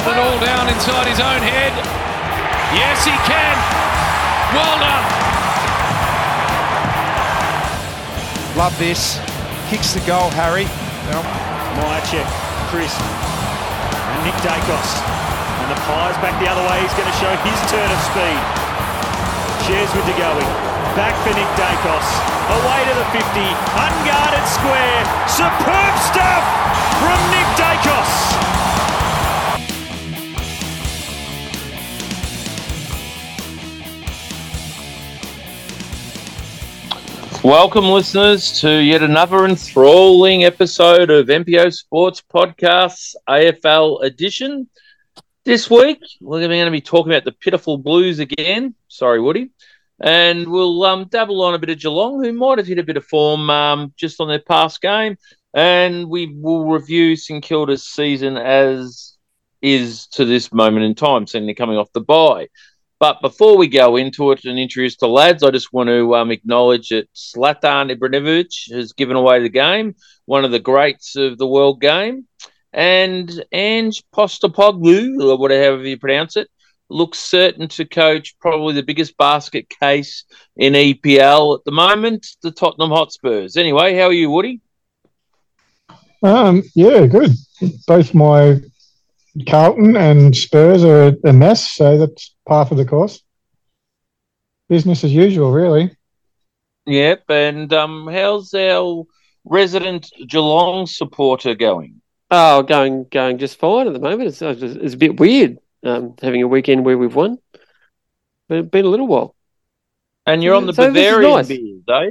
Carlton all down inside his own head. Yes, he can. Well done. Love this. Kicks the goal, Harry. Well, Mihocek, Chris, and Nick Daicos. And the Pies back the other way. He's going to show his turn of speed. Shares with DeGoey. Back for Nick Daicos. Away to the 50. Unguarded square. Superb stuff from Nick Daicos. Welcome, listeners, to yet another enthralling episode of MPO Sports Podcasts AFL edition. This week, we're going to be talking about the pitiful Blues again. Sorry, Woody. And we'll um, dabble on a bit of Geelong, who might have hit a bit of form um, just on their past game. And we will review St Kilda's season as is to this moment in time, seeing they're coming off the bye. But before we go into it and introduce the lads, I just want to um, acknowledge that Zlatan Ibrahimovic has given away the game, one of the greats of the world game. And Ange Postecoglou, or whatever you pronounce it, looks certain to coach probably the biggest basket case in EPL at the moment, the Tottenham Hotspurs. Anyway, how are you, Woody? Um, yeah, good. Both my Carlton and Spurs are a mess, so that's part of the course. Business as usual, really. Yep, and um, how's our resident Geelong supporter going? Oh, going going just fine at the moment. It's, it's a bit weird um, having a weekend where we've won, but it's been a little while. And you're on the So Bavarian nice. beers, eh?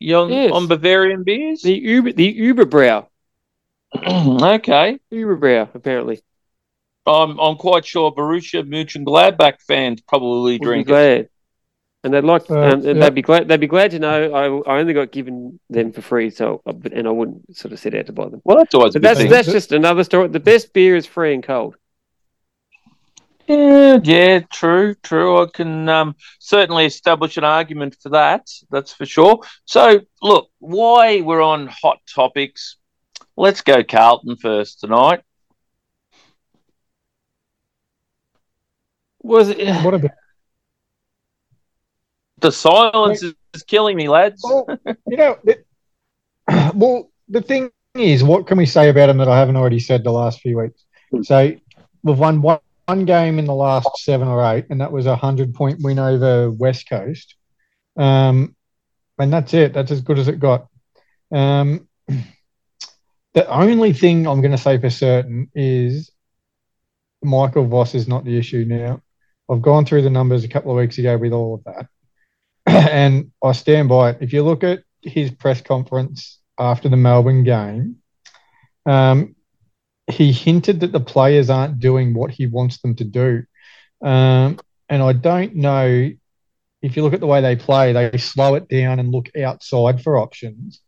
You're on, Yes. on Bavarian beers? The Uber the Uber Brow, okay. Uber Brow, apparently. I'm I'm quite sure Borussia Mönchengladbach fans probably Would be drink it. and they'd like, Uh, um, yeah. they'd be glad. They'd be glad to know I, I only got given them for free, so uh, and I wouldn't sort of set out to buy them. Well, that's always But good that's thing. that's just another story. The best beer is free and cold. Yeah, yeah, true, true. I can um, certainly establish an argument for that. That's for sure. So, look, why we're on hot topics? Let's go Carlton first tonight. Was it? What about? The silence is, is killing me, lads. Well, you know, it, well, the thing is, what can we say about him that I haven't already said the last few weeks? So we've won one, one game in the last seven or eight, and that was a hundred point win over West Coast. Um, and that's it. That's as good as it got. Um, the only thing I'm going to say for certain is Michael Voss is not the issue now. I've gone through the numbers a couple of weeks ago with all of that and I stand by it. If you look at his press conference after the Melbourne game, um, he hinted that the players aren't doing what he wants them to do. Um, and I don't know if you look at the way they play, they slow it down and look outside for options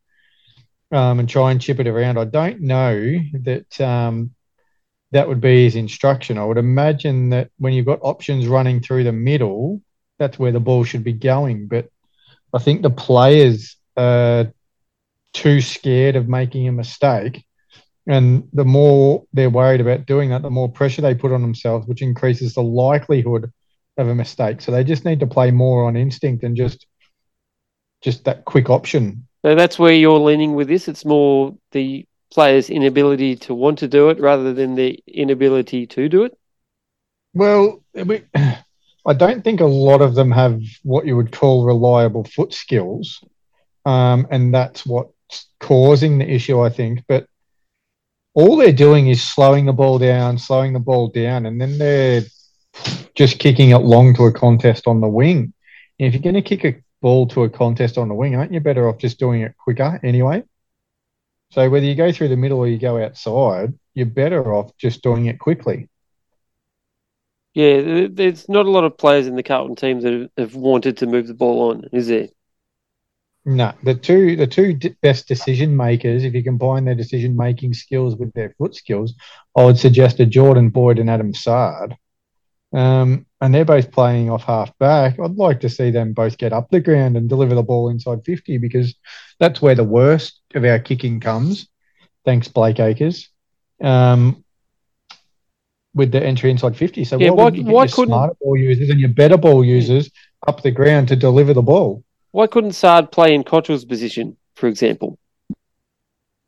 um, and try and chip it around. I don't know that um, that would be his instruction. I would imagine that when you've got options running through the middle, that's where the ball should be going. But I think the players are too scared of making a mistake. And the more they're worried about doing that, the more pressure they put on themselves, which increases the likelihood of a mistake. So they just need to play more on instinct and just just that quick option. So that's where you're leaning with this. It's more the player's inability to want to do it rather than the inability to do it. Well, we, I don't think a lot of them have what you would call reliable foot skills. Um, and that's what's causing the issue, I think. But all they're doing is slowing the ball down, slowing the ball down, and then they're just kicking it long to a contest on the wing. And if you're going to kick a ball to a contest on the wing, aren't you better off just doing it quicker anyway? So whether you go through the middle or you go outside, you're better off just doing it quickly. Yeah, there's not a lot of players in the Carlton team that have- wanted to move the ball on, is there? No, the two the two best decision makers, if you combine their decision making skills with their foot skills, I would suggest a Jordan Boyd and Adam Saad. Um, and they're both playing off half back. I'd like to see them both get up the ground and deliver the ball inside 50 because that's where the worst of our kicking comes. Thanks, Blake Acres. Um, with the entry inside 50. So Yeah, why, why- you why your couldn't- smarter ball users and your better ball users up the ground to deliver the ball? Why couldn't Saad play in Cottrell's position, for example?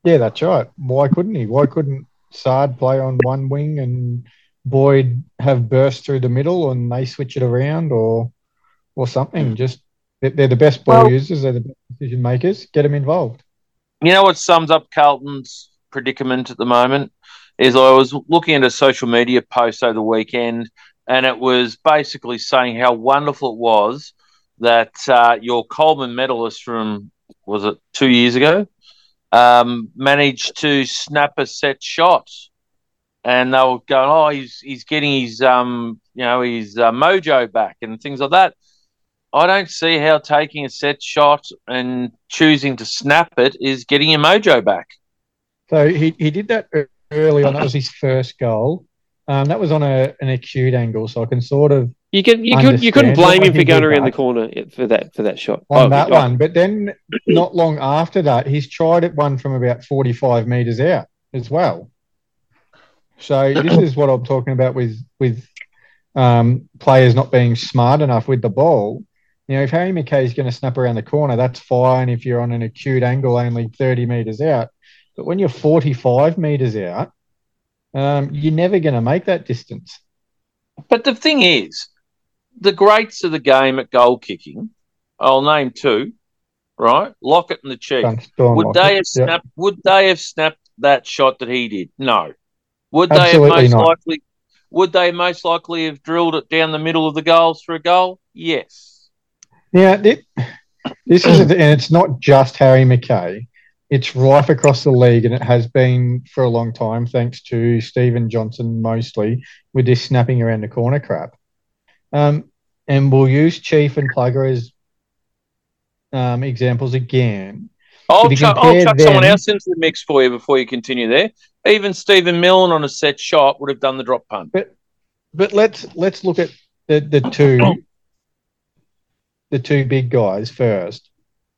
Yeah, that's right. Why couldn't he? Why couldn't Saad play on one wing and Boyd have burst through the middle and they switch it around or or something? Just they're, they're the best ball Well- users. They're the best decision makers. Get them involved. You know what sums up Carlton's predicament at the moment is I was looking at a social media post over the weekend, and it was basically saying how wonderful it was that uh, your Coleman medalist from was it two years ago um, managed to snap a set shot, and they were going, "Oh, he's he's getting his um you know his uh, mojo back and things like that." I don't see how taking a set shot and choosing to snap it is getting your mojo back. So he, he did that early on. That was his first goal. Um, that was on a, an acute angle, so I can sort of You can you could you couldn't blame him for going around the corner for that for that shot. on Oh, that oh, one. But then not long after that, he's tried it one from about 45 meters out as well. So this is what I'm talking about with with um, players not being smart enough with the ball. You know, if Harry McKay is going to snap around the corner, that's fine if you're on an acute angle only 30 meters out. But when you're 45 meters out, um, you're never going to make that distance. But the thing is, the greats of the game at goal kicking, I'll name two, right? Lockett and the Chief. Would they have Yep. snapped? Would they have snapped that shot that he did? No. Would they Absolutely have most not. likely? Would they most likely have drilled it down the middle of the goals for a goal? Yes. Yeah, thi- this is, and it's not just Harry McKay. It's rife across the league, and it has been for a long time, thanks to Stephen Johnson mostly with this snapping around the corner crap. Um, and we'll use Chief and Plugger as um, examples again. I'll, chuck, I'll chuck someone else into the mix for you before you continue there. Even Stephen Milne on a set shot would have done the drop punt. But let's let's look at the the two the two big guys first.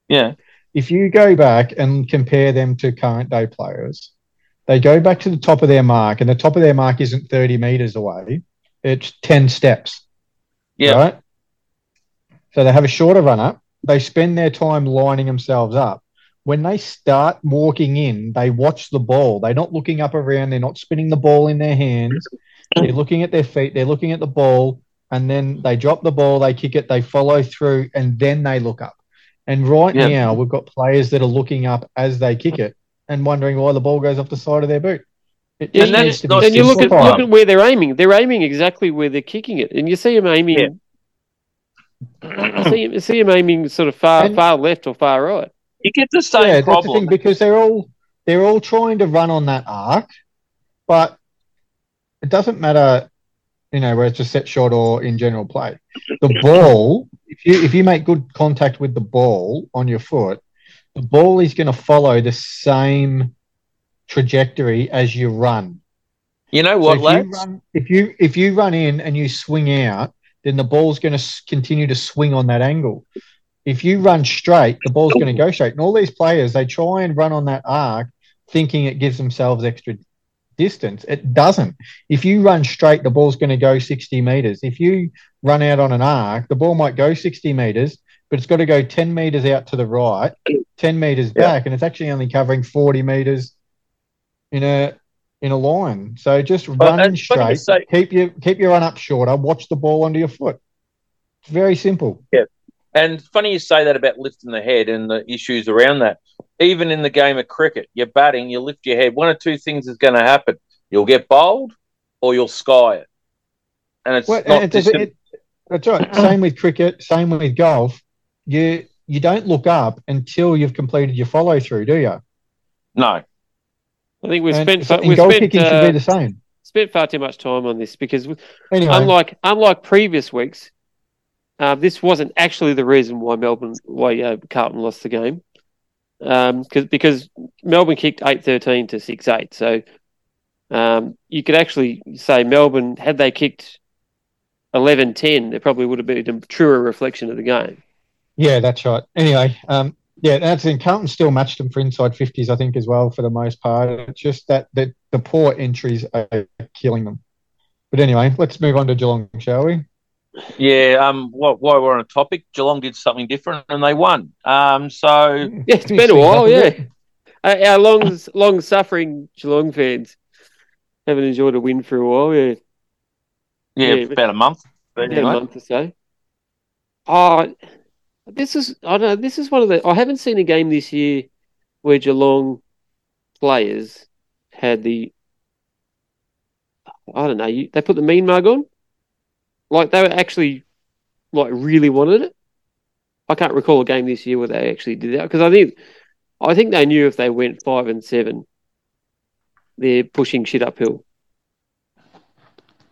Yeah. if you go back and compare them to current day players, they go back to the top of their mark, and the top of their mark isn't 30 meters away, it's 10 steps. Yeah. Right? So they have a shorter run up, they spend their time lining themselves up. When they start walking in, they watch the ball. They're not looking up around, they're not spinning the ball in their hands. They're looking at their feet, they're looking at the ball, and then they drop the ball, they kick it, they follow through, and then they look up. And right Yeah. now, we've got players that are looking up as they kick it and wondering why the ball goes off the side of their boot. It Yeah, And that's not and you look at look at where they're aiming. They're aiming exactly where they're kicking it, and you see them aiming. Yeah. You see, see them aiming sort of far And- far left or far right. You get the same yeah, that's the thing because they're all they're all trying to run on that arc, but it doesn't matter, you know, where it's a set shot or in general play. The ball, if you if you make good contact with the ball on your foot, the ball is going to follow the same trajectory as you run. You know So what, if lads? you run if you if you run in and you swing out, then the ball's going to continue to swing on that angle. If you run straight, the ball's going to go straight. And all these players, they try and run on that arc, thinking it gives themselves extra distance. It doesn't. If you run straight, the ball's going to go 60 meters. If you run out on an arc, the ball might go 60 meters, but it's got to go 10 meters out to the right, 10 meters Yeah. back, and it's actually only covering 40 meters in a in a line. So just Well, run straight, say- keep your keep your run up shorter, watch the ball under your foot. It's very simple. And funny you say that about lifting the head and the issues around that. Even in the game of cricket, you're batting, you lift your head. One of two things is going to happen: you'll get bowled, or you'll sky it. And it's Well, not it- this. it- it- that's right. Same with cricket. Same with golf. You you don't look up until you've completed your follow through, do you? no, I think we've And spent so- far, we've goal spent, kicking should uh, be the same. spent far too much time on this because Anyway, unlike unlike previous weeks, uh, this wasn't actually the reason why Melbourne why uh, Carlton lost the game. Um, cause, because Melbourne kicked eight thirteen to six eight, so um, you could actually say Melbourne had they kicked 11-10, it probably would have been a truer reflection of the game. yeah, that's right. Anyway, um, yeah, that's thing. Carlton still matched them for inside fifties, I think, as well for the most part. It's just that the the poor entries are killing them. But anyway, let's move on to Geelong, shall we? Yeah, um, while, while we're on a topic, Geelong did something different and they won. Um, so Yeah, it's been a while, yeah. Our long, long suffering Geelong fans haven't enjoyed a win for a while, yeah. yeah, Yeah, about a month. But Yeah, a month or so. Oh, this is I don't know. This is one of the I haven't seen a game this year where Geelong players had the I don't know. You, they put the mean mug on, like they were actually like really wanted it. I can't recall a game this year where they actually did that because I think I think they knew if they went five and seven, they're pushing shit uphill.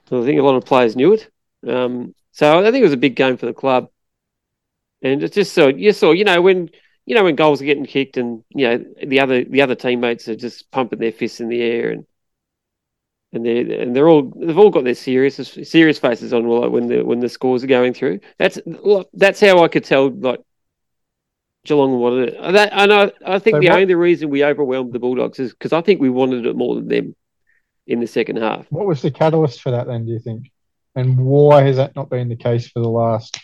So I think a lot of players knew it. Um, so I think it was a big game for the club, and it's just so you saw, you know, when you know when goals are getting kicked, and you know the other the other teammates are just pumping their fists in the air, and and they and they're all they've all got their serious serious faces on like when the when the scores are going through. That's that's how I could tell like Geelong wanted it. That and I I think So the what- only reason we overwhelmed the Bulldogs is because I think we wanted it more than them in the second half. What was the catalyst for that then, do you think? And why has that not been the case for the last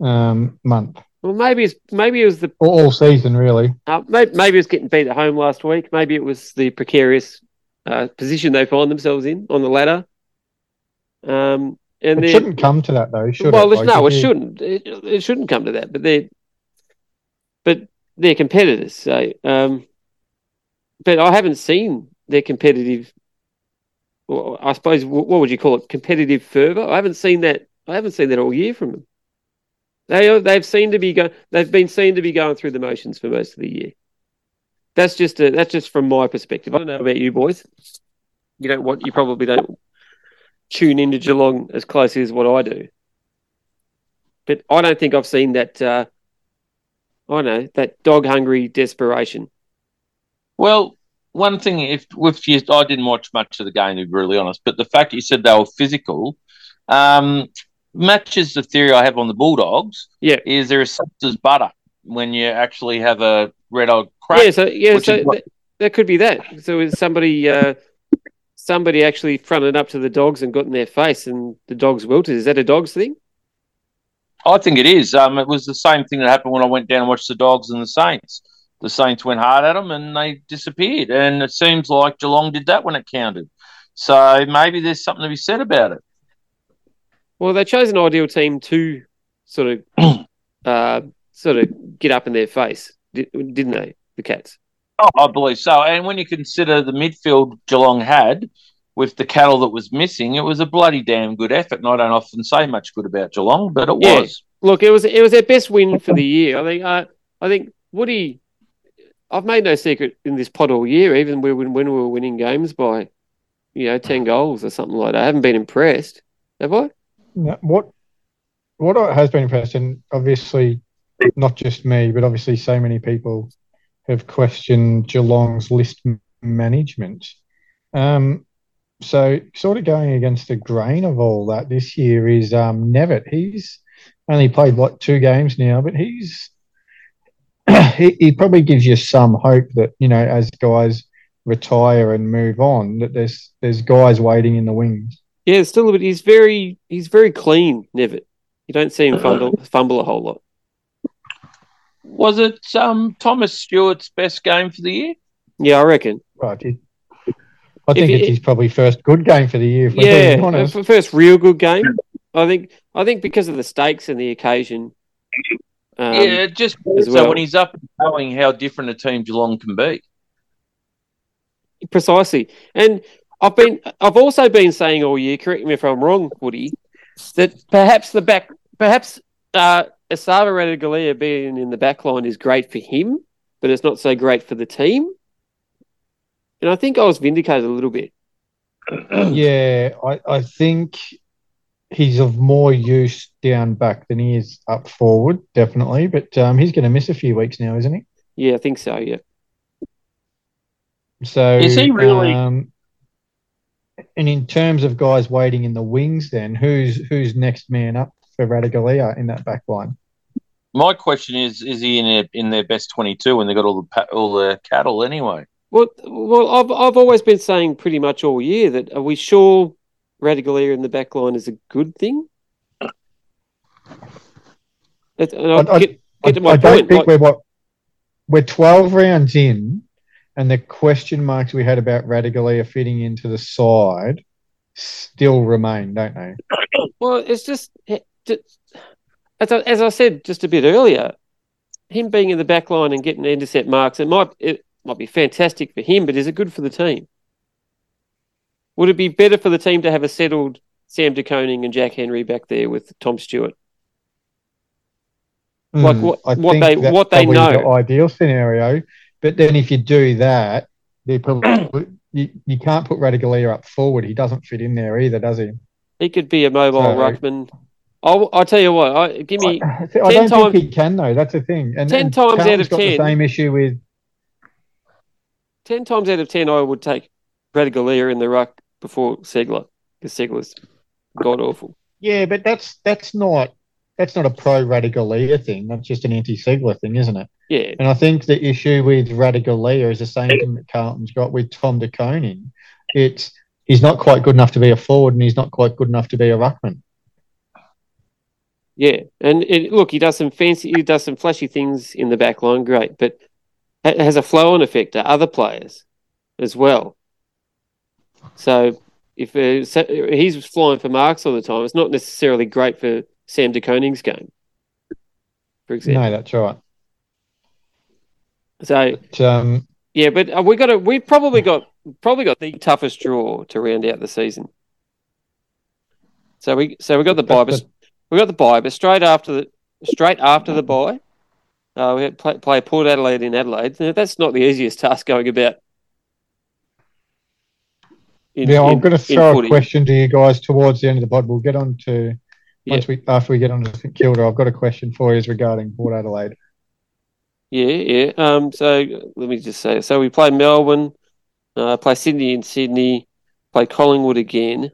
um, month Well, maybe it's maybe it was the all season, really? Uh, maybe, maybe it was getting beat at home last week. Maybe it was the precarious uh, position they find themselves in on the ladder. Um, and It shouldn't come to that, though, should well, it? it's- no, it you- shouldn't. It, it shouldn't come to that. But they're but they're competitors. So, um, but I haven't seen their competitive. Well, I suppose what would you call it? Competitive fervor. I haven't seen that. I haven't seen that all year from them. They they've seen to be go, They've been seen to be going through the motions for most of the year. That's just a, that's just from my perspective. I don't know about you boys. You don't what you probably don't tune into Geelong as closely as what I do. But I don't think I've seen that. Uh, I don't know that dog hungry desperation. Well, one thing, if with you, I didn't watch much of the game, to be really honest. But the fact you said they were physical, um, matches the theory I have on the Bulldogs. Yeah. is there is soft as butter when you actually have a red old crack. Yeah, so yeah, so what- that, that could be that. So is somebody uh, somebody actually fronted up to the dogs and got in their face, and the dogs wilted. Is that a dogs thing? I think it is. Um, it was the same thing that happened when I went down and watched the Dogs and the Saints. The Saints went hard at them and they disappeared. And it seems like Geelong did that when it counted. So maybe there's something to be said about it. Well, they chose an ideal team to sort of uh, sort of get up in their face, didn't they? The Cats. Oh, I believe so. And when you consider the midfield Geelong had with the cattle that was missing, it was a bloody damn good effort. And I don't often say much good about Geelong, but it Yeah. was. Look, it was it was their best win for the year. I think. Uh, I think Woody. I've made no secret in this pod all year, even when when we were winning games by, you know, ten goals or something like that. I haven't been impressed, have I? No, what what has been impressed, and obviously not just me, but obviously so many people have questioned Geelong's list management. Um, so sort of going against the grain of all that this year is um, Knevitt. He's only played what two games now, but he's he, he probably gives you some hope that you know as guys retire and move on that there's there's guys waiting in the wings. Yeah, still a bit. He's very he's very clean, Knevitt. You don't see him fumble fumble a whole lot. Was it um, Thomas Stewart's best game for the year? Yeah, I reckon. Right. It, I think If it's his probably first good game for the year. If we're Yeah, being honest. first real good game. I think I think because of the stakes and the occasion. Um, yeah, just so well. when he's up and going how different a team Geelong can be. Precisely. And I've been I've also been saying all year, correct me if I'm wrong, Woody, that perhaps the back perhaps uh Esava Ratugolea being in the back line is great for him, but it's not so great for the team. And I think I was vindicated a little bit. yeah, I, I think he's of more use down back than he is up forward, definitely. But um, he's going to miss a few weeks now, isn't he? Yeah, I think so, yeah. So Is he really- Um, and in terms of guys waiting in the wings, then who's who's next man up for Ratugolea in that back line? My question is: Is he in their, in their best twenty-two when they got all the all the cattle anyway? Well, well, I've I've always been saying pretty much all year that are we sure Ratugolea in the back line is a good thing. It, and I, I'll I- get, I, get to my I don't point. think like- we're what we're twelve rounds in, and the question marks we had about Ratugolea fitting into the side still remain, don't they? Well, it's just it- ju- as I, as I said just a bit earlier, him being in the back line and getting intercept marks, it might it might be fantastic for him, but is it good for the team? Would it be better for the team to have a settled Sam De Koning and Jack Henry back there with Tom Stewart? Like Hmm, what- what they- what they know. the ideal scenario. But then if you do that, they probably you, you can't put Ratugolea up forward. He doesn't fit in there either, does he? He could be a mobile So- ruckman. I'll, I'll tell you what. I, give me I, I 10 don't times- think he can though. That's the thing. And 10 and times out of got 10. the same issue with ten times out of ten, I would take Ratugolea in the ruck before Segler because Segler's god awful. yeah, but that's that's not that's not a pro Ratugolea thing. That's just an anti Segler thing, isn't it? Yeah, And I think the issue with Ratugolea is the same thing that Carlton's got with Tom De Koning. It's he's not quite good enough to be a forward, and he's not quite good enough to be a ruckman. Yeah. And it, look, he does some fancy, he does some flashy things in the back line, great, but it has a flow-on effect to other players as well. So if uh, so- he's flying for marks all the time, it's not necessarily great for Sam De Koning's game, for example. No, that's right. So But, um, Yeah, but uh, we got a, we probably got probably got the toughest draw to round out the season. So we so we got the bye, but we got the bye, but straight after the straight after the bye, uh, we had to play, play Port Adelaide in Adelaide. Now, that's not the easiest task going about. in- yeah, I'm going to throw a question to you guys towards the end of the pod. We'll get on to Yeah. we after we get on to St Kilda. I've got a question for you regarding Port Adelaide. Yeah, yeah. Um, so let me just say, so we play Melbourne, uh, play Sydney in Sydney, play Collingwood again,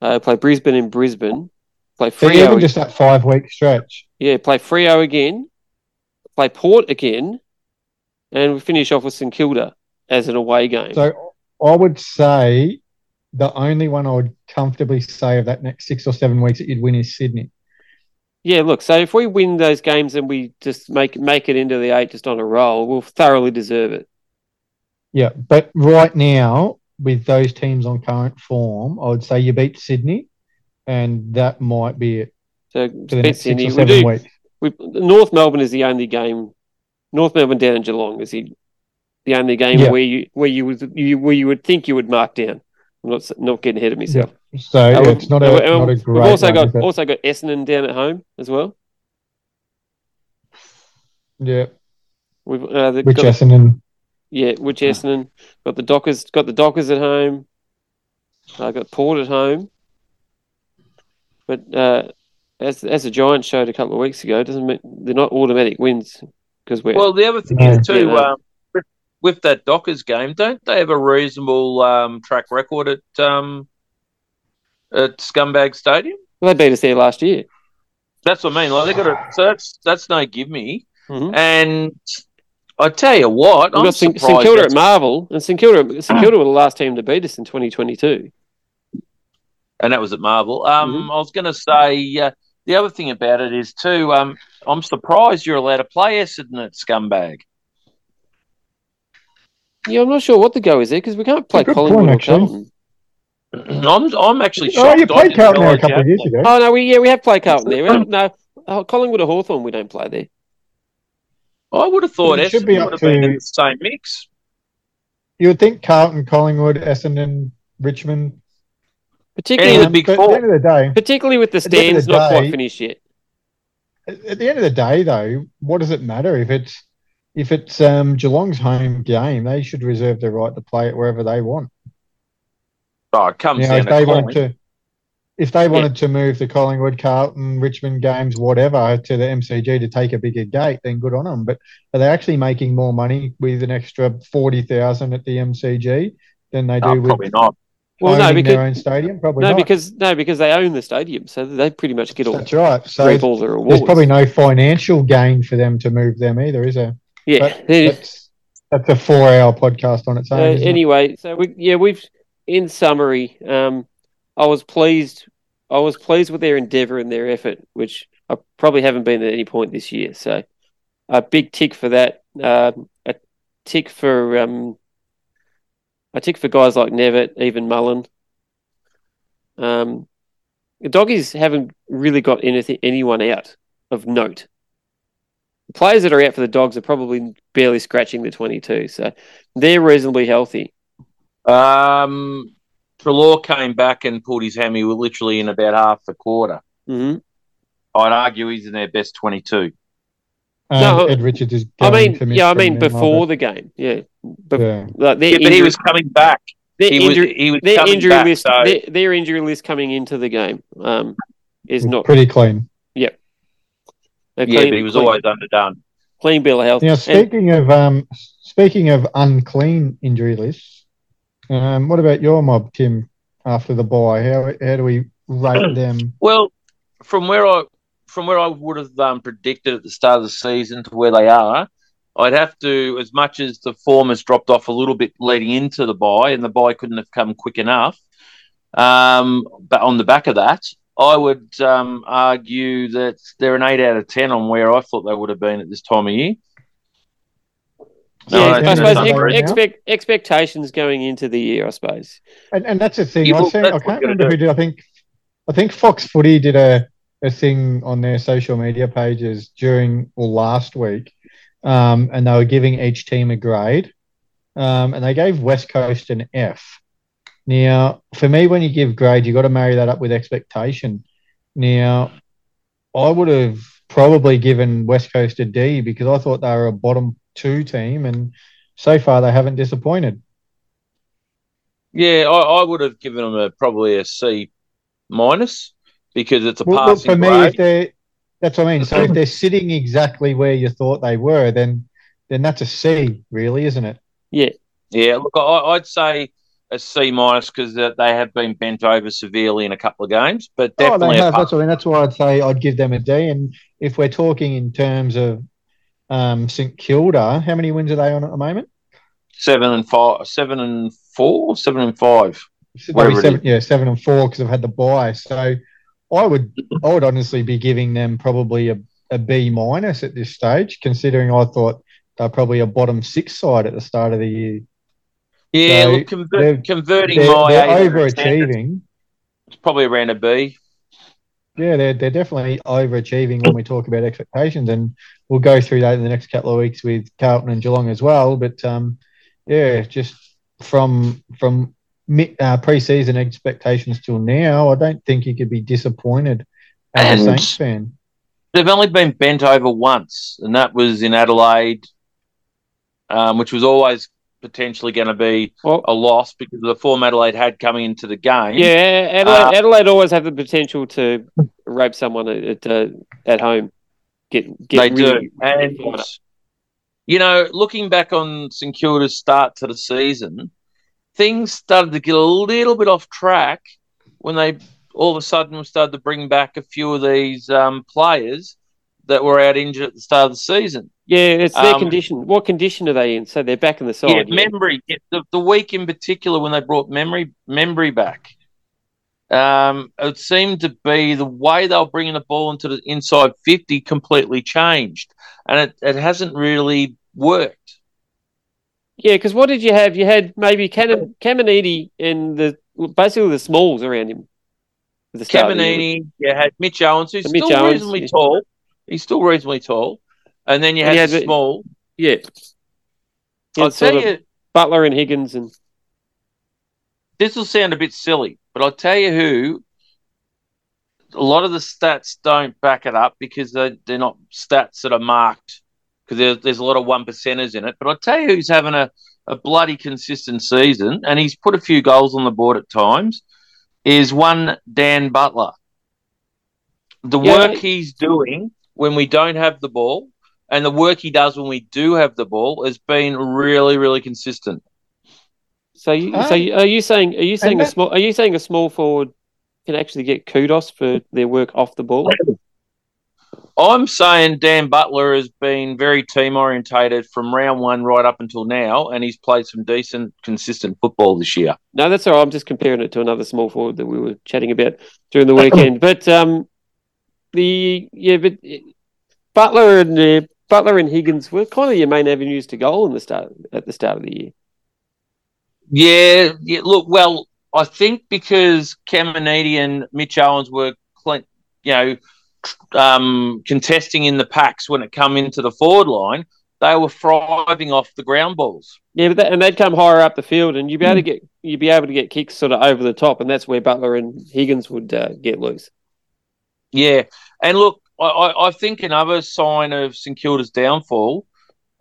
uh, play Brisbane in Brisbane, play So Freo. even just that five week stretch. Yeah, play Freo again, play Port again, and we finish off with St Kilda as an away game. So I would say the only one I would comfortably say of that next six or seven weeks that you'd win is Sydney. yeah, look, so if we win those games and we just make make it into the eight just on a roll, we'll thoroughly deserve it. Yeah, but right now with those teams on current form, I would say you beat Sydney, and that might be it So for the next six or We seven do, weeks. we, North Melbourne is the only game. North Melbourne down in Geelong is the the only game Yeah. where you where you would you where you would think you would mark down. I'm not not getting ahead of myself. So Uh, it's not a uh, not a We've also got also got Essendon down at home as well. yeah, We've uh, which got, Essendon. yeah, which Essendon got the Dockers got the Dockers at home. I got Port at home, but uh, as as the Giants showed a couple of weeks ago, it doesn't mean they're not automatic wins because we're Well, the other thing Yeah. is too, Yeah. um, with- with that Dockers game, don't they have a reasonable um, track record at um, at Scumbag Stadium? well, they beat us there last year. That's what I mean. Like they got a so that's that's no give me. Mhm. And I tell you what, We've I'm got St, surprised. St Kilda at Marvel, and St Kilda St Kilda were the last team to beat us in 2022. And that was at Marvel. Um, Mm-hmm. I was going to say uh, the other thing about it is too. Um, I'm surprised you're allowed to play Essendon at Scumbag. Yeah, I'm not sure what the go is there because we can't play Good Collingwood point, actually. I'm I'm actually Oh, you played didn't Carlton there a couple of years ago. Oh no, we yeah we have played Carlton there. We don't- no, oh, Collingwood or Hawthorn we don't play there. I would have thought It should be up would have been in the same mix. You would think Carlton, Collingwood, Essendon, Richmond. Particularly with, the big four. At the end of the day, particularly with the At the end of stands the not quite finished yet. at at the end of the day, though, what does it matter if it's if it's um, Geelong's home game? They should reserve the right to play it wherever they want. Oh, it comes You know, down if they coin. wanted to, if they wanted to move the Collingwood, Carlton, Richmond games, whatever, to the MCG to take a bigger gate, then good on them. But are they actually making more money with an extra forty thousand at the MCG than they do with probably not. Well, no, because their own stadium? Probably no, not. because no, because they own the stadium, so they pretty much get all That's right. So reap all the rewards. there's probably no financial gain for them to move them either, is there? yeah. But that's that's a four-hour podcast on its Uh, own. it? anyway, so we yeah we've in summary, um, I was pleased. I was pleased with their endeavour and their effort, which I probably haven't been at any point this year. So, a big tick for that. Um, a tick for um, a tick for guys like Knevitt, even Mullen. Um, the doggies haven't really got anything anyone out of note. The players that are out for the dogs are probably barely scratching the twenty-two, so they're reasonably healthy. Um, Treloar came back and pulled his hammy literally in about half a quarter. hmm I'd argue he's in their best 22. And No, Ed Richards is. I mean, to miss yeah, I mean before the game, yeah. But bet. like their Yeah, but he was coming back. their He was, injury, he was their injury back, list, so- their, their injury list coming into the game um, is not pretty clean. a yeah, clean- but he was clean- always underdone. clean bill of health. Now, And- speaking of um, speaking of unclean injury lists, um, what about your mob, Tim? After the bye, how how do we rate them? Well, from where I from where I would have um, predicted at the start of the season to where they are, I'd have to, as much as the form has dropped off a little bit leading into the bye, and the bye couldn't have come quick enough. Um, but on the back of that, I would um, argue that they're an eight out of ten on where I thought they would have been at this time of year. No, yeah, I I suppose ex- expect, expectations going into the year, I suppose. And, and that's the thing. Yeah, I, well, seen, I can't we're remember who did. I think I think Fox Footy did a, a thing on their social media pages during or last week, um, and they were giving each team a grade, um, and they gave West Coast an F. Now, for me, when you give grade, you've got to marry that up with expectation. Now, I would have probably given West Coast a D because I thought they were a bottom two team, and so far they haven't disappointed. Yeah, I, I would have given them a probably a C minus because it's a Well, passing for me, grade. if they're that's what I mean. So if they're sitting exactly where you thought they were, then then that's a C, really, isn't it? Yeah, yeah. look, I, I'd say a C minus because they have been bent over severely in a couple of games, but Oh, definitely they a have. That's what I mean. That's why I'd say I'd give them a D. And if we're talking in terms of um, St Kilda, how many wins are they on at the moment? seven and five, seven and four, seven and five. They'll be Whatever it seven, yeah, seven and four because they've had the bye. So I would, I would honestly be giving them probably a, a B minus at this stage, considering I thought they're probably a bottom six side at the start of the year. Yeah, So look, conver- they're- converting They're, my they're A to standard, overachieving. it's probably around a B. Yeah, they're, they're definitely overachieving when we talk about expectations, and we'll go through that in the next couple of weeks with Carlton and Geelong as well. But um, yeah, just from from uh, pre-season expectations till now, I don't think you could be disappointed as a Saints fan. They've only been bent over once, and that was in Adelaide, um, which was always potentially going to be Well, a loss because of the form Adelaide had coming into the game. yeah, Adelaide, Uh, Adelaide always have the potential to rape someone at at, uh, at home. Get, get they really- do. And you know, looking back on St Kilda's start to the season, things started to get a little bit off track when they all of a sudden started to bring back a few of these um, players that were out injured at the start of the season. Yeah, it's their Um, condition. What condition are they in? So they're back in the side. yeah, yeah. Membrey. yeah, The, the week in particular when they brought Membrey Membrey back, um, it seemed to be the way they were bringing the ball into the inside fifty completely changed, and it, it hasn't really worked. Yeah, because what did you have? You had maybe Cam- Caminiti and the basically the smalls around him. at the start of the year. Caminiti, you had Mitch Owens, who's Mitch still Owens, reasonably yeah. tall. He's still reasonably tall, and then you had, had the small. Yeah. I'll tell you, Butler and Higgins and this will sound a bit silly, but I'll tell you who. A lot of the stats don't back it up because they're, they're not stats that are marked because there's, there's a lot of one percenters in it. But I'll tell you who's having a, a bloody consistent season and he's put a few goals on the board at times is one Dan Butler. The Yeah. work he's doing when we don't have the ball and the work he does when we do have the ball has been really, really consistent. so you, Ah. so are you saying are you saying a small are you saying a small forward can actually get kudos for their work off the ball? I'm saying Dan Butler has been very team orientated from round one right up until now, and he's played some decent, consistent football this year. No, that's all right. I'm just comparing it to another small forward that we were chatting about during the weekend. but um, the yeah, but Butler and uh, Butler and Higgins were kind of your main avenues to goal in the start at the start of the year. Yeah, yeah. Look, well, I think because Caminiti and Mitch Owens were, you know, um, contesting in the packs when it come into the forward line, they were thriving off the ground balls. Yeah, but that, and they'd come higher up the field, and you'd be able to get you'd be able to get kicks sort of over the top, and that's where Butler and Higgins would uh, get loose. Yeah, and look, I, I, I think another sign of St Kilda's downfall,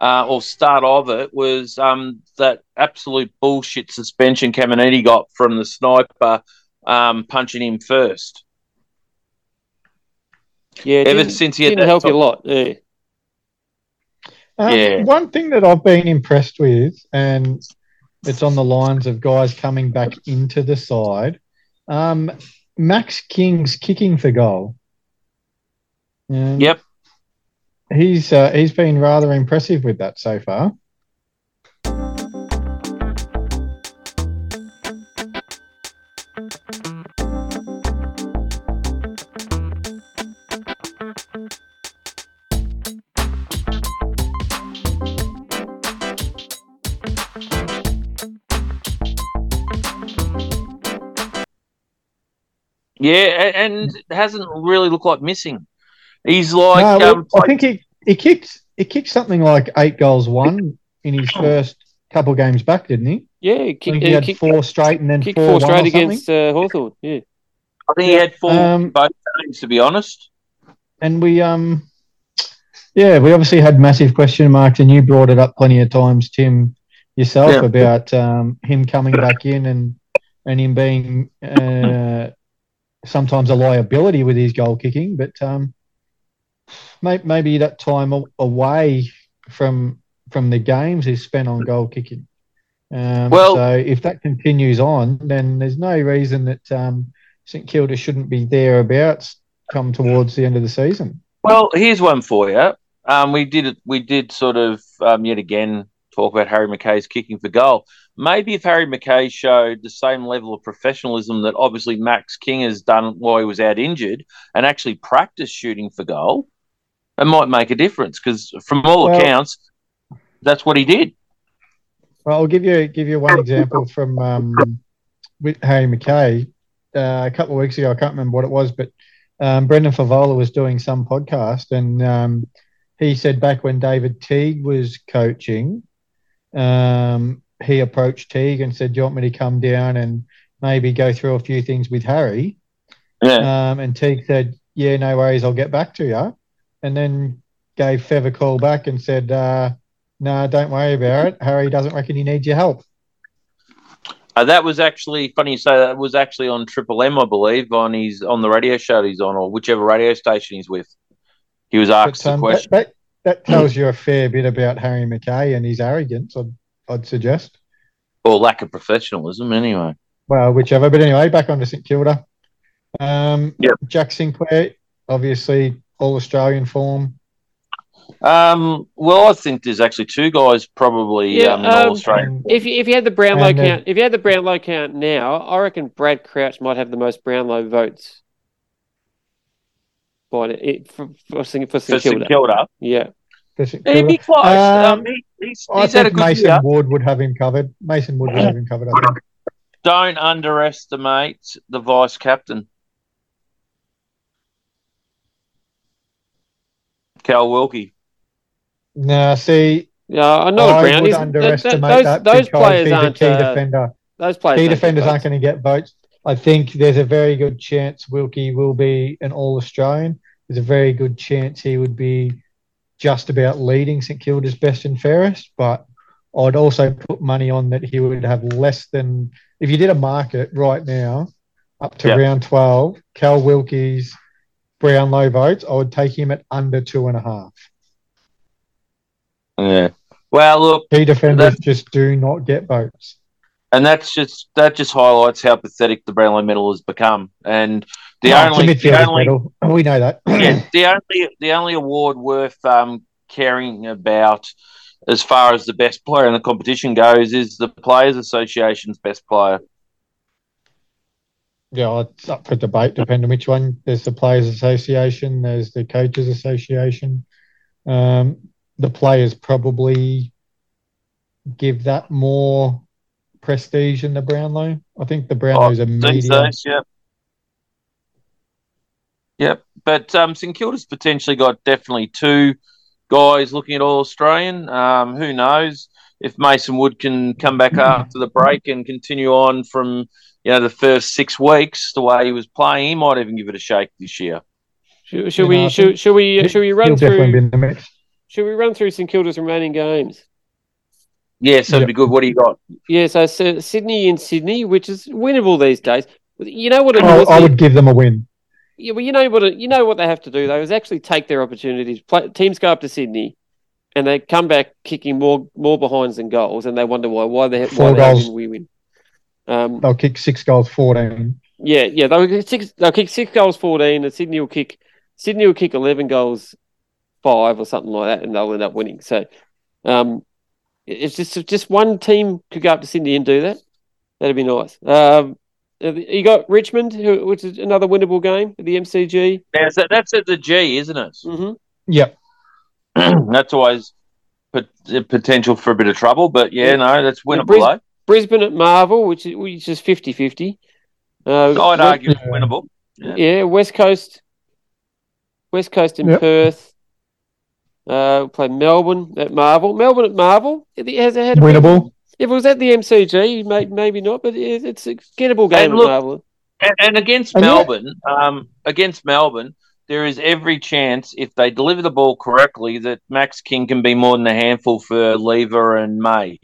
uh, or start of it, was um, that absolute bullshit suspension Caminiti got from the sniper um, punching him first. Yeah, Ever didn't, since he had didn't that help top- you a lot. Yeah. Um, Yeah. One thing that I've been impressed with, and it's on the lines of guys coming back into the side, um, Max King's kicking for goal. Yep. He's uh, he's been rather impressive with that so far. Yeah, and hasn't really looked like missing. He's like, no, well, um, I think he, he kicked he kicked something like eight goals one in his first couple games back, didn't he? Yeah, he I kicked, he he had kicked, four straight and then kicked four, four one or straight against uh, Hawthorn. Yeah. I think he had four Um, both games, to be honest. and we um yeah we obviously had massive question marks and you brought it up plenty of times tim yourself Yeah. about um, him coming back in and and him being uh, sometimes a liability with his goal kicking but um may, maybe that time away from from the games is spent on goal kicking um, Well- so if that continues on then there's no reason that um, st kilda shouldn't be thereabouts come towards the end of the season Well, here's one for you. Um, we did we did sort of um, yet again talk about Harry McKay's kicking for goal. Maybe if Harry McKay showed the same level of professionalism that obviously Max King has done while he was out injured, and actually practiced shooting for goal, it might make a difference. Because from all Well- accounts, that's what he did. Well, I'll give you give you one example from um, with Harry McKay. Uh, a couple of weeks ago, I can't remember what it was, but um, Brendan Fevola was doing some podcast, and um, he said back when David Teague was coaching, um, he approached Teague and said, "Do you want me to come down and maybe go through a few things with Harry?" Yeah. Um, and Teague said, "Yeah, no worries, I'll get back to you." And then gave Fev a call back and said, uh, "No, don't worry about it. Harry doesn't reckon he needs your help." Uh, that was actually funny you say that was actually on Triple M, I believe, on his on the radio show he's on, or whichever radio station he's with. He was asked But, the um, question. that, that, that tells you a fair bit about Harry McKay and his arrogance. I'd, I'd suggest. or lack of professionalism, anyway. Well, whichever. But anyway, back on to St Kilda. Um, Yep. Jack Sinclair, obviously all Australian form. Um, well, I think there's actually two guys probably Yeah, um, in all um, Australia. If you, if you had the Brownlow And, uh, count, if you had the Brownlow count now, I reckon Brad Crouch might have the most Brownlow votes. By it, for for, St- for For St St Kilda. Kilda, Yeah, for St he'd be close. Um, Um, he, he's I he's had a think good Mason year. Wood would have him covered. Mason Wood would have him covered. I think. Don't underestimate the vice captain, Cal Wilkie. Now, see, yeah, I know I Brown. would He's- underestimate those, that those because players he's a aren't. key uh, defender. those players. Key defenders aren't going to get votes. I think there's a very good chance Wilkie will be an All Australian. There's a very good chance he would be just about leading St Kilda's best and fairest. But I'd also put money on that he would have less than if you did a market right now up to Yeah. round 12, Cal Wilkie's Brownlow votes, I would take him at under two and a half. Yeah. Well, look, Key defenders just do not get votes. And that's just that just highlights how pathetic the Brownlow medal has become. And the a only the only medal. We know that. yeah, the only the only award worth um, caring about as far as the best player in the competition goes is the Players Association's best player. Yeah, it's up for debate, depending which one. There's the Players Association, there's the Coaches Association. Um, the players probably give that more prestige than the Brownlow. I think the Brownlow's a Think media. so, Yep. Yep. But um, St Kilda's potentially got definitely two guys looking at All Australian. Um, who knows if Mason Wood can come back after the break and continue on from you know the first six weeks the way he was playing, he might even give it a shake this year. Should, should Yeah, we I should, think should we should we run He'll definitely be through the mix. should we run through St Kilda's remaining games? Yeah, so it'd be good. What do you got? Yeah, so, so Sydney in Sydney, which is winnable these days. You know what it I, was? I would give them a win. Yeah, well, you know what? It, you know what they have to do though is actually take their opportunities. Play, teams go up to Sydney, and they come back kicking more more behinds than goals, and they wonder why why they why Four the hell goals. didn't we win? Um, They'll kick six goals, 14. yeah, yeah, they'll kick six. They'll kick six goals, fourteen, and Sydney will kick Sydney will kick eleven goals, five or something like that, and they'll end up winning. So, um, it- it's just if just one team could go up to Sydney and do that. That'd be nice. Um, you got Richmond, who, which is another winnable game at the MCG. Yeah, so that's at the G, isn't it? hmm Yep. that's always pot- potential for a bit of trouble, but yeah, Yeah. no, that's Yeah, winnable. Bris- though. Brisbane at Marvel, which is which is 50-50. Uh, I'd argue Yeah. winnable. Yeah. Yeah, West Coast, West Coast in Yep. Perth. Uh, play Melbourne at Marvel. Melbourne at Marvel. It has had Winnable. If it was at the MCG, may, maybe not, but it, it's a gettable game And at look- Marvel. And, and against And yeah- Melbourne, um, against Melbourne, there is every chance if they deliver the ball correctly that Max King can be more than a handful for Lever and May.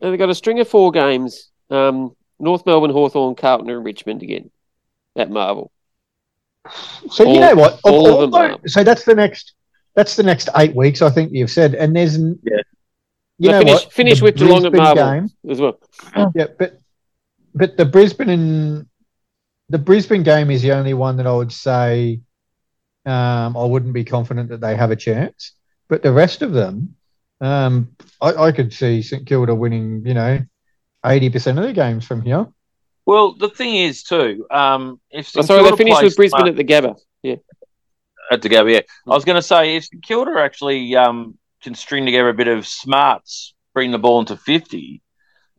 And they've got a string of four games. Um, North Melbourne, Hawthorn, Carlton, and Richmond again at Marvel. So All- you know what? all of them Although- are. So that's the next. That's the next eight weeks. I think you've said, and there's. n- Yeah. You So know finish- what? finish The with Geelong at Marvel. game- as well. Yeah, but but the Brisbane and the Brisbane game is the only one that I would say um, I wouldn't be confident that they have a chance. But the rest of them, um, I, I could see St Kilda winning. You know, eighty percent of the games from here. Well, the thing is too, um, if Oh, St sorry, they Kilda finished with Brisbane smart- at the Gabba. At the go. Yeah, I was going to say if St Kilda actually um, can string together a bit of smarts, bring the ball into fifty.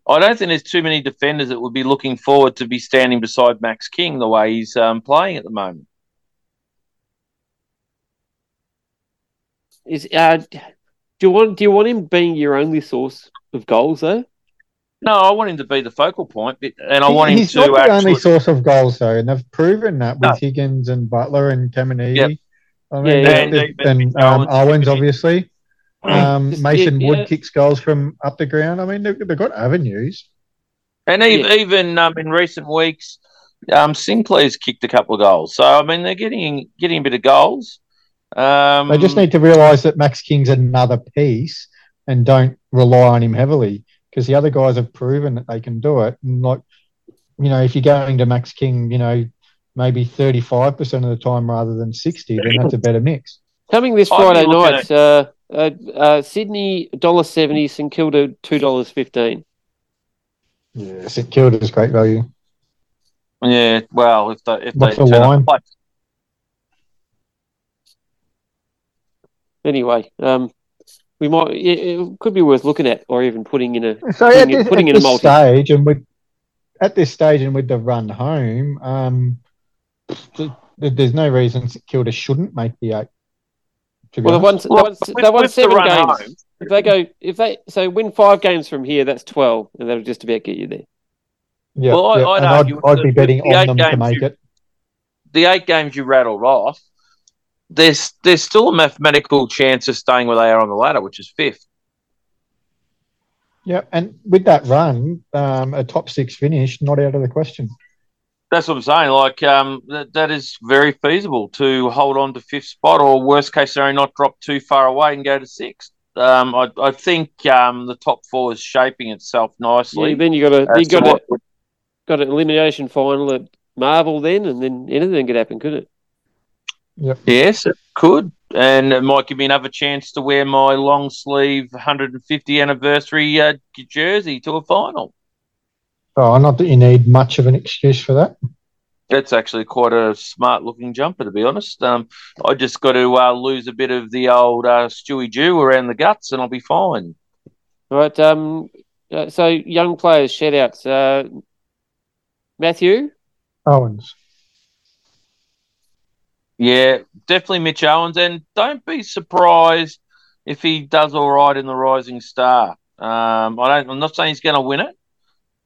I don't think there's too many defenders that would be looking forward to be standing beside Max King the way he's um, playing at the moment. Is uh, do you want do you want him being your only source of goals though? No, I want him to be the focal point, but- and I He- want him He's to not the actually. only source of goals though, and they've proven that with No. Higgins and Butler and Caminiti. Yep. I mean, Yeah, yeah. and, And- and, and um, Owens. Owens obviously. Um, Mason yeah, Wood yeah. kicks goals from up the ground. I mean, they've, they've got avenues. And even, Yeah. even um, in recent weeks, um, Sinclair's kicked a couple of goals. So I mean, they're getting getting a bit of goals. Um, They just need to realise that Max King's another piece and don't rely on him heavily because the other guys have proven that they can do it. And like, you know, if you're going to Max King, you know, maybe 35% of the time rather than 60, then that's a better mix. Coming this Friday looking night, uh, uh, uh, Sydney $1.70, St Kilda $2.15. Yeah, St Kilda's great value. Yeah, well, if they if What's they the turn line? up, like, Anyway, um, we might it, it could be worth looking at or even putting in a So Putting at it- this, putting at in a multi. stage and with at this stage and with the run home, um, th- th- there's no reason St Kilda shouldn't make the eight. Well, they honest. won, they won, Well, they won with the seven games. home- If they go, if they so win five games from here, that's twelve, and that'll just about get you there. yeah, well, I- yeah, I'd I'd, I'd that be betting the on them to make you- it. the eight games you rattled off, there's there's still a mathematical chance of staying where they are on the ladder, which is fifth. Yeah, and with that run, um, a top six finish, not out of the question. That's what I'm saying. Like um, that, that is very feasible to hold on to fifth spot, or worst case scenario, not drop too far away and go to sixth. Um, I, I think um, the top four is shaping itself nicely. Yeah, then you got a you got a got an elimination final at Marvel then, and then anything could happen, could it? Yes, it could. And it might give me another chance to wear my long sleeve 150 anniversary uh, jersey to a final. Oh, not that you need much of an excuse for that. That's actually quite a smart looking jumper, to be honest. Um, I just got to uh, lose a bit of the old uh, Stewie Jew around the guts and I'll be fine. All right. Um. uh, so young players, shout outs. Uh, Matthew. Owens. Yeah, definitely Mitch Owens. And don't be surprised if he does all right in the Rising Star. Um, I don't, I'm not saying he's going to win it,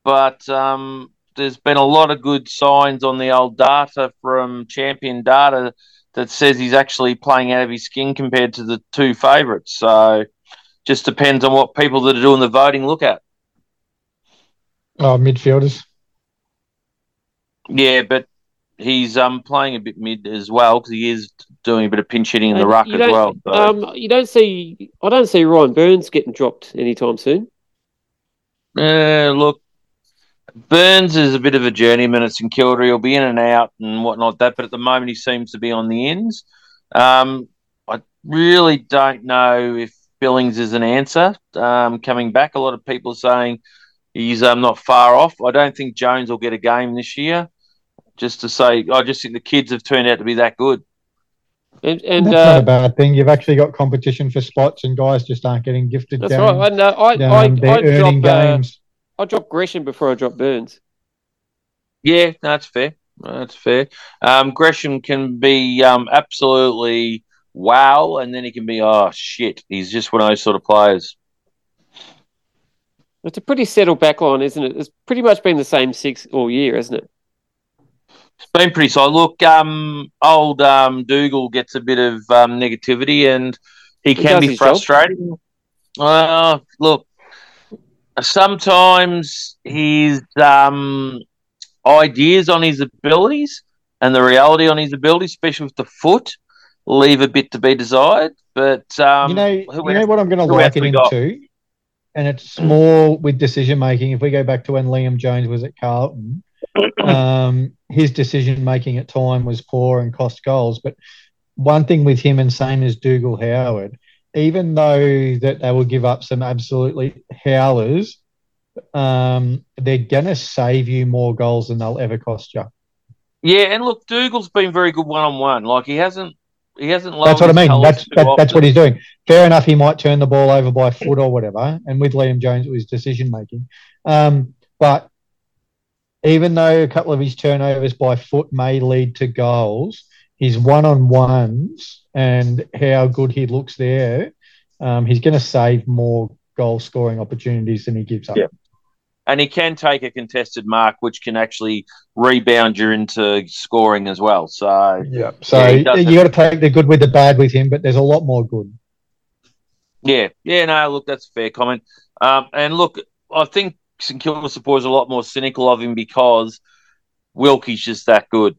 but um, there's been a lot of good signs on the old data from Champion Data that says he's actually playing out of his skin compared to the two favourites. So just depends on what people that are doing the voting look at. Oh, midfielders. Yeah, but he's um playing a bit mid as well because he is doing a bit of pinch hitting in the And ruck as well. So. Um. You don't see. I don't see Ryan Byrnes getting dropped anytime soon. Uh, look, Byrnes is a bit of a journeyman at St Kilda. He'll be in and out and whatnot. That, but at the moment he seems to be on the ends. Um, I really don't know if Billings is an answer um, coming back. A lot of people are saying he's um, not far off. I don't think Jones will get a game this year. Just to say, I just think the kids have turned out to be that good. And and That's not a uh, bad thing. You've actually got competition for spots, and guys just aren't getting gifted. that's games. right. I know. I I Um, they're I earning drop uh, games. I drop Gresham before I drop Byrnes. Yeah, no, that's fair. That's fair. Um, Gresham can be um, absolutely wow, and then he can be oh shit. He's just one of those sort of players. It's a pretty settled backline, isn't it? It's pretty much been the same six all year, isn't it? It's been pretty solid. Look, um, old um, Dougal gets a bit of um, negativity, and he He can be frustrating. Uh, look, sometimes his um, ideas on his abilities and the reality on his abilities, especially with the foot, leave a bit to be desired. But um, you know, you know what I'm going to who like else it we got? into, and it's more with decision making. If we go back to when Liam Jones was at Carlton, um, his decision making at time was poor and cost goals. But one thing with him, and same as Dougal Howard, even though that they will give up some absolutely howlers, um, they're going to save you more goals than they'll ever cost you. Yeah, and look, Dougal's been very good one on one. Like he hasn't, he hasn't. That's what I mean. That's that, that's what he's doing. Fair enough. He might turn the ball over by foot or whatever. And with Liam Jones, it was decision making. Um, but even though a couple of his turnovers by foot may lead to goals, his one on ones and how good he looks there, um, he's going to save more goal scoring opportunities than he gives up. Yeah. and he can take a contested mark, which can actually rebound you into scoring as well. So Yeah. So Yeah, you got to take the good with the bad with him, but there's a lot more good. yeah, yeah, no, look, that's a fair comment. Um, and look, I think St Kilda supporters are a lot more cynical of him because Wilkie's just that good.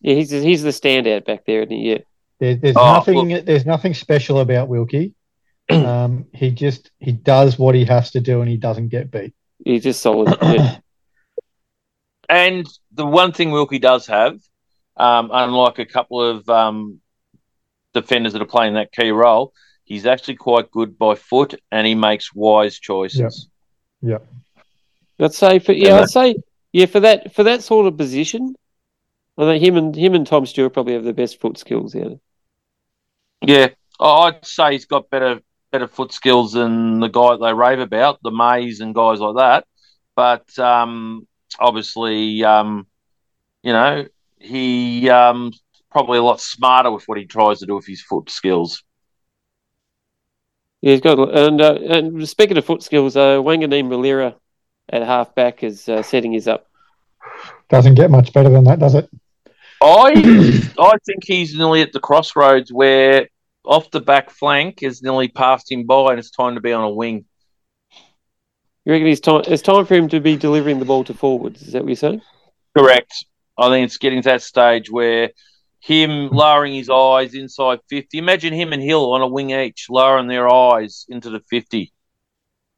Yeah, he's he's the standout back there, isn't he? Yeah. There, there's Oh, nothing. There's nothing special about Wilkie. um, he just he does what he has to do, and he doesn't get beat. He's just solid. Yeah. And the one thing Wilkie does have, um, unlike a couple of um, defenders that are playing that key role, he's actually quite good by foot and he makes wise choices. Yeah. Yep. I'd say for yeah, I'd say yeah for that for that sort of position. I think him and him and Tom Stewart probably have the best foot skills out. Yeah, I- I'd say he's got better better foot skills than the guy they rave about, the Mays and guys like that. But um, obviously, um, you know, he um, probably a lot smarter with what he tries to do with his foot skills. Yeah, he's got and uh, and speaking of foot skills, uh, Wanganeen Milera at half back is uh, setting his up. Doesn't get much better than that, does it? I I think he's nearly at the crossroads where off the back flank has nearly passed him by, and it's time to be on a wing. You reckon it's time? It's time for him to be delivering the ball to forwards. Is that what you're saying? Correct. I think it's getting to that stage where him lowering his eyes inside 50. Imagine him and Hill on a wing each, lowering their eyes into the 50.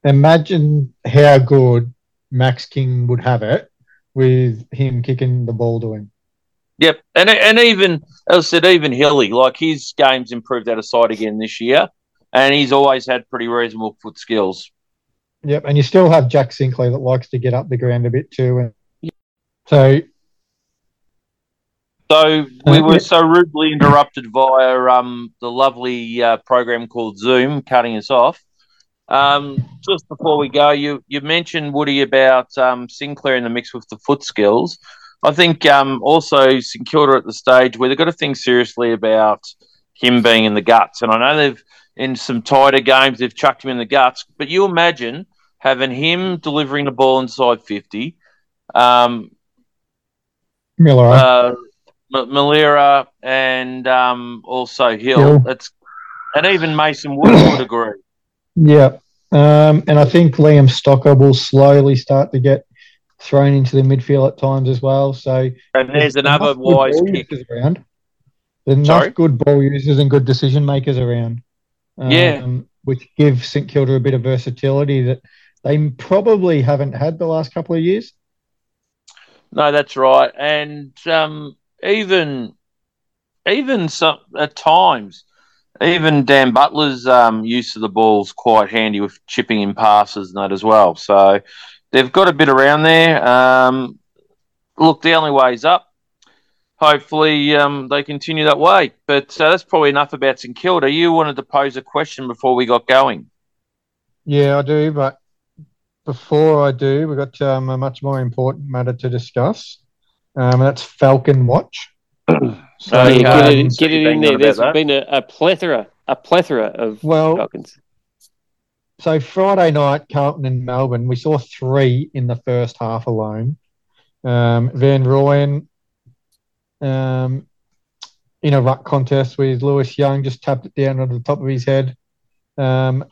Imagine how good Max King would have it with him kicking the ball to him. Yep, and and even as I said, even Hilly, like his game's improved out of sight again this year, and he's always had pretty reasonable foot skills. Yep, and you still have Jack Sinclair that likes to get up the ground a bit too, and so so we were so rudely interrupted via um, the lovely uh, program called Zoom, cutting us off. Um, just before we go, you you mentioned Woody about um, Sinclair in the mix with the foot skills. I think um, also St Kilda at the stage where they've got to think seriously about him being in the guts. And I know they've in some tighter games they've chucked him in the guts, but you imagine having him delivering the ball inside fifty. Um, Miller, uh, Milera and um, also Hill. Hill. That's and even Mason Wood would agree. yeah, um, and I think Liam Stocker will slowly start to get thrown into the midfield at times as well. So And there's another enough good wise kick. around. There's enough Sorry? good ball users and good decision makers around. Um, Yeah. which give St Kilda a bit of versatility that they probably haven't had the last couple of years. No, that's right. And um, even even some at times, even Dan Butler's um, use of the ball is quite handy with chipping in passes and that as well. So they've got a bit around there. Um, look, the only way's up. Hopefully, um, they continue that way. But uh, that's probably enough about St Kilda. You wanted to pose a question before we got going. Yeah, I do. But before I do, we've got um, a much more important matter to discuss. Um, and that's Falcon Watch. So, Oh, Yeah, yeah, get I it, get it in there. there. on about There's that. been a, a plethora, a plethora of well, Falcons. So Friday night, Carlton and Melbourne, we saw three in the first half alone. Um, Van Rooyen um, in a ruck contest with Lewis Young just tapped it down onto the top of his head. Um,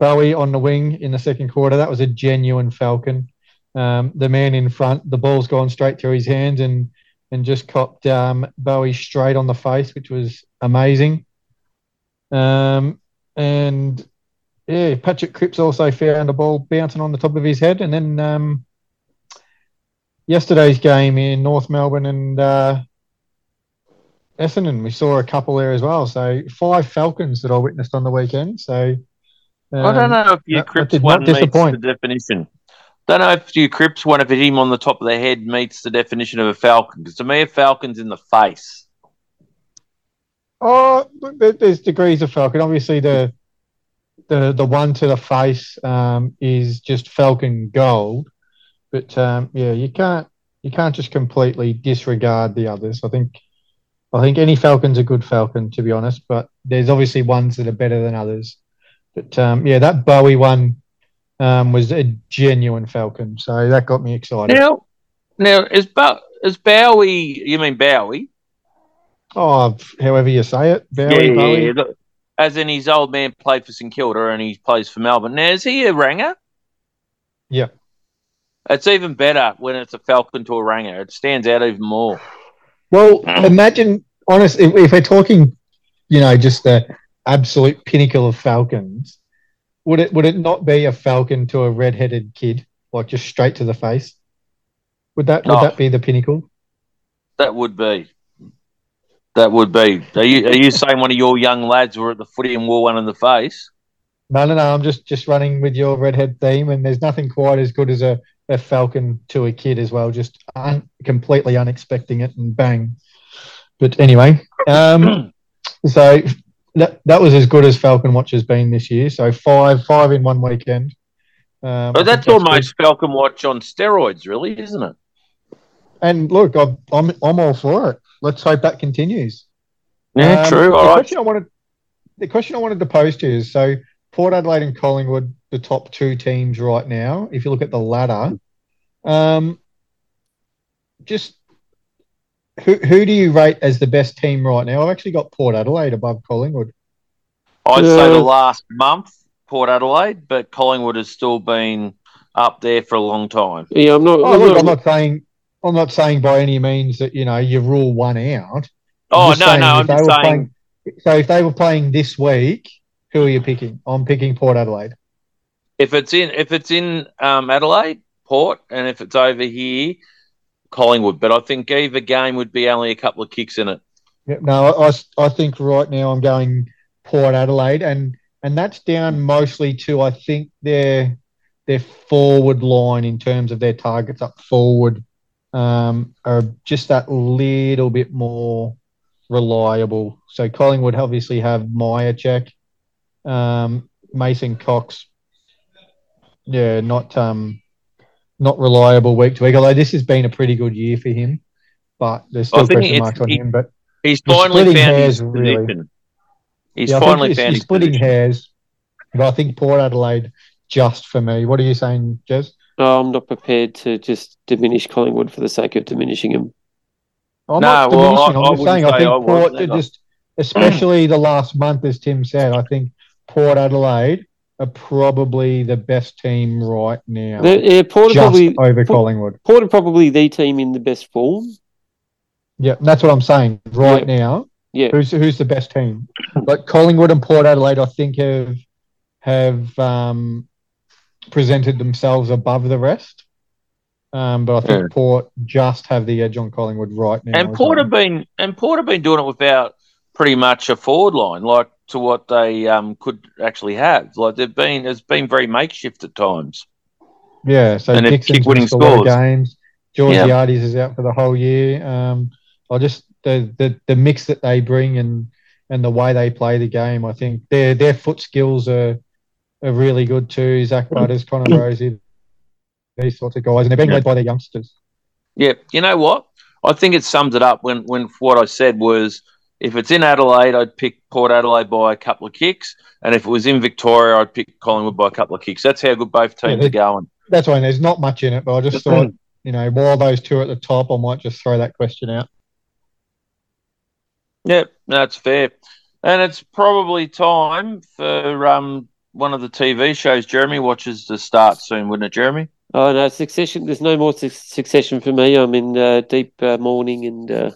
Bowey on the wing in the second quarter. That was a genuine Falcon. Um, the man in front, the ball's gone straight through his hands and and just copped um, Bowey straight on the face, which was amazing. Um, and yeah, Patrick Cripps also found a ball bouncing on the top of his head. And then um, yesterday's game in North Melbourne and uh, Essendon, we saw a couple there as well. So five Falcons that I witnessed on the weekend. So I don't um, know if your that- that one meets the definition. Don't know if your Cripps one, if it him on the top of the head meets the definition of a Falcon. Because to me, a Falcon's in the face. Oh, there's degrees of Falcon. Obviously, the the the one to the face um, is just Falcon gold, but um, yeah, you can't you can't just completely disregard the others. I think I think any Falcon's a good Falcon, to be honest. But there's obviously ones that are better than others. But um, yeah, that Bowey one um, was a genuine Falcon, so that got me excited. Now, now is is Bowey? You mean Bowey? Oh, however you say it, Bowey, Bowey. Look, As in, his old man played for St Kilda and he plays for Melbourne. Now, is he a ranger? Yeah. It's even better when it's a Falcon to a ranger. It stands out even more. Well, imagine, honest, if, if we're talking, you know, just the absolute pinnacle of Falcons, would it would it not be a Falcon to a red-headed kid, like just straight to the face? Would that would Oh. that be the pinnacle? That would be. That would be. Are you are you saying one of your young lads were at the footy and wore one in the face? No, no, no. I'm just just running with your redhead theme, and there's nothing quite as good as a, a Falcon to a kid as well. Just un, completely unexpecting it and bang. But anyway, um, so that that was as good as Falcon Watch has been this year. So five five in one weekend. Um, think that's good. almost Falcon Watch on steroids, really, isn't it? And look, I'm I'm I'm all for it. Let's hope that continues. Yeah, Um, true. The All right. question I wanted, the question I wanted to pose to you is: so Port Adelaide and Collingwood, the top two teams right now. If you look at the ladder, um, just who who do you rate as the best team right now? I've actually got Port Adelaide above Collingwood. I'd say the Uh, last month, Port Adelaide, but Collingwood has still been up there for a long time. Yeah, I'm not. Oh, I'm look, not- I'm not saying I'm not saying by any means that you know you rule one out, Oh no, no, I'm just saying. playing- so if they were playing this week, who are you picking? I'm picking Port Adelaide. If it's in, if it's in um, Adelaide, Port, and if it's over here, Collingwood. But I think either game would be only a couple of kicks in it. Yeah, no, I, I- I think right now I'm going Port Adelaide, and and that's down mostly to I think their their forward line in terms of their targets up forward um, are just that little bit more reliable. So Collingwood obviously have Mihocek, um, Mason Cox, yeah, not um, not reliable week to week. Although this has been a pretty good year for him, but there's still question marks on he- him. But He's finally found hairs, his really. position. He's Yeah, finally found he's his splitting position. hairs. But I think Port Adelaide just for me. What are you saying, Jez? No, I'm not prepared to just diminish Collingwood for the sake of diminishing them. I'm No, not well, diminishing. I- I'm just wouldn't saying I say I think was Port either. just, especially the last month, as Tim said, I think Port Adelaide are probably the best team right now. They're- yeah, Port are just probably over Port- Collingwood. Port are probably the team in the best form. Yeah, that's what I'm saying. Right now, Yeah. who's who's the best team? But Collingwood and Port Adelaide, I think, have have um, presented themselves above the rest. Um, but I think Yeah. Port just have the edge on Collingwood right now. And Port well. have been and Port have been doing it without pretty much a forward line, like to what they um, could actually have. Like they've been, it's been very makeshift at times. Yeah, so And Dixon's kicked winning missed a lot of scores. games. Georgiades is out for the whole year. Um, I just the, the the mix that they bring and and the way they play the game, I think their their foot skills are are really good too. Zach Butters, Connor Rozee, these sorts of guys, and they're being Yeah. led by their youngsters. Yeah, you know what? I think it sums it up when when what I said was if it's in Adelaide, I'd pick Port Adelaide by a couple of kicks, and if it was in Victoria, I'd pick Collingwood by a couple of kicks. That's how good both teams they- are going. That's why there's not much in it, but I just thought, you know, while those two are at the top, I might just throw that question out. Yeah, that's fair. And it's probably time for um, one of the TV shows Jeremy watches to start soon, wouldn't it, Jeremy? Oh no, Succession. There's no more Suc- Succession for me. I'm in uh, deep uh, mourning and uh,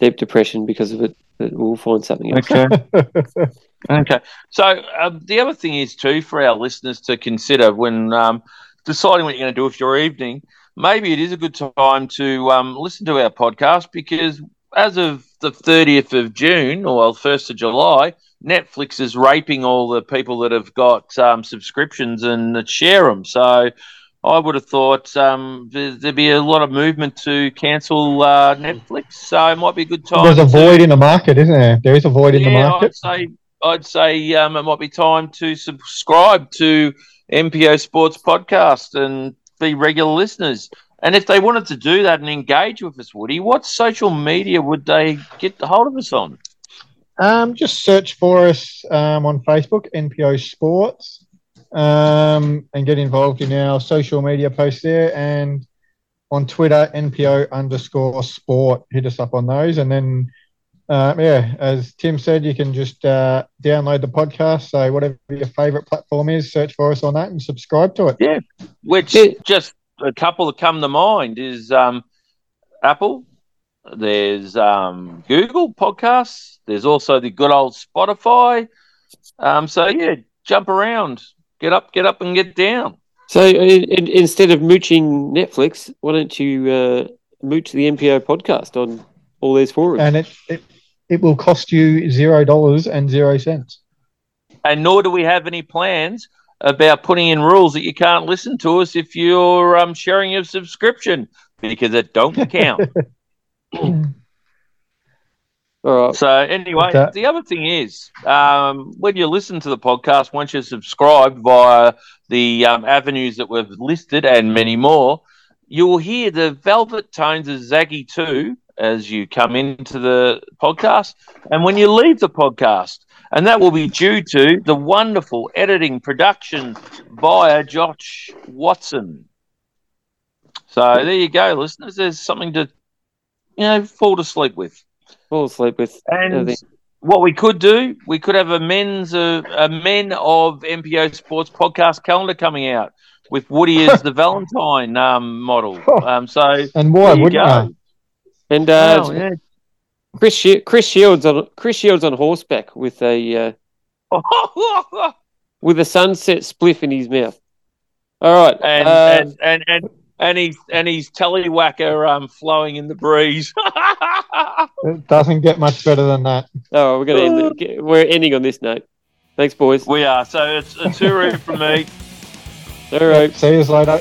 deep depression because of it. But we'll find something else. Okay. okay. So um, the other thing is too for our listeners to consider when um, deciding what you're going to do with your evening. Maybe it is a good time to um, listen to our podcast because as of the 30th of June or 1st of July, Netflix is raping all the people that have got um, subscriptions and that share them. So I would have thought um, there- there'd be a lot of movement to cancel uh, Netflix. So it might be a good time. There's a void in the market, isn't there? There is a void in the market. I'd say I'd say um, it might be time to subscribe to MPO Sports Podcast and be regular listeners. And if they wanted to do that and engage with us, Woody, what social media would they get hold of us on? Um, just search for us um, on Facebook, NPO Sports, um, and get involved in our social media posts there. And on Twitter, NPO underscore sport. Hit us up on those. And then, uh, yeah, as Tim said, you can just uh, download the podcast. So, whatever your favorite platform is, search for us on that and subscribe to it. Yeah. Which Yeah. just a couple that come to mind is um, Apple. There's um, Google Podcasts. There's also the good old Spotify. Um, so yeah, jump around, get up, get up, and get down. So in, in, instead of mooching Netflix, why don't you uh, mooch the MPO podcast on all these forums? And it, it, it will cost you zero dollars and zero cents. and nor do we have any plans about putting in rules that you can't listen to us if you're um, sharing your subscription because it don't count. all right. so anyway, Okay. the other thing is um, when you listen to the podcast, once you're subscribed via the um, avenues that we've listed and many more, you will hear the velvet tones of Zaggy too as you come into the podcast, and when you leave the podcast. And that will be due to the wonderful editing production via Josh Watson. So there you go, listeners. There's something to, you know, fall to sleep with. Fall asleep with And everything. what we could do, we could have a men's uh, a men of MPO Sports podcast calendar coming out with Woody as the Valentine um, model. Um, so And why you wouldn't go. you? And uh, Well, yeah. Chris Shi- Chris Shields on Chris Shields on horseback with a uh, with a sunset spliff in his mouth. All right, and, uh, and and and and he's and he's tellywhacker um flowing in the breeze. It doesn't get much better than that. oh, we're gonna end. it. We're ending on this note. Thanks, boys. we are so it's a two from me. All right. See you later.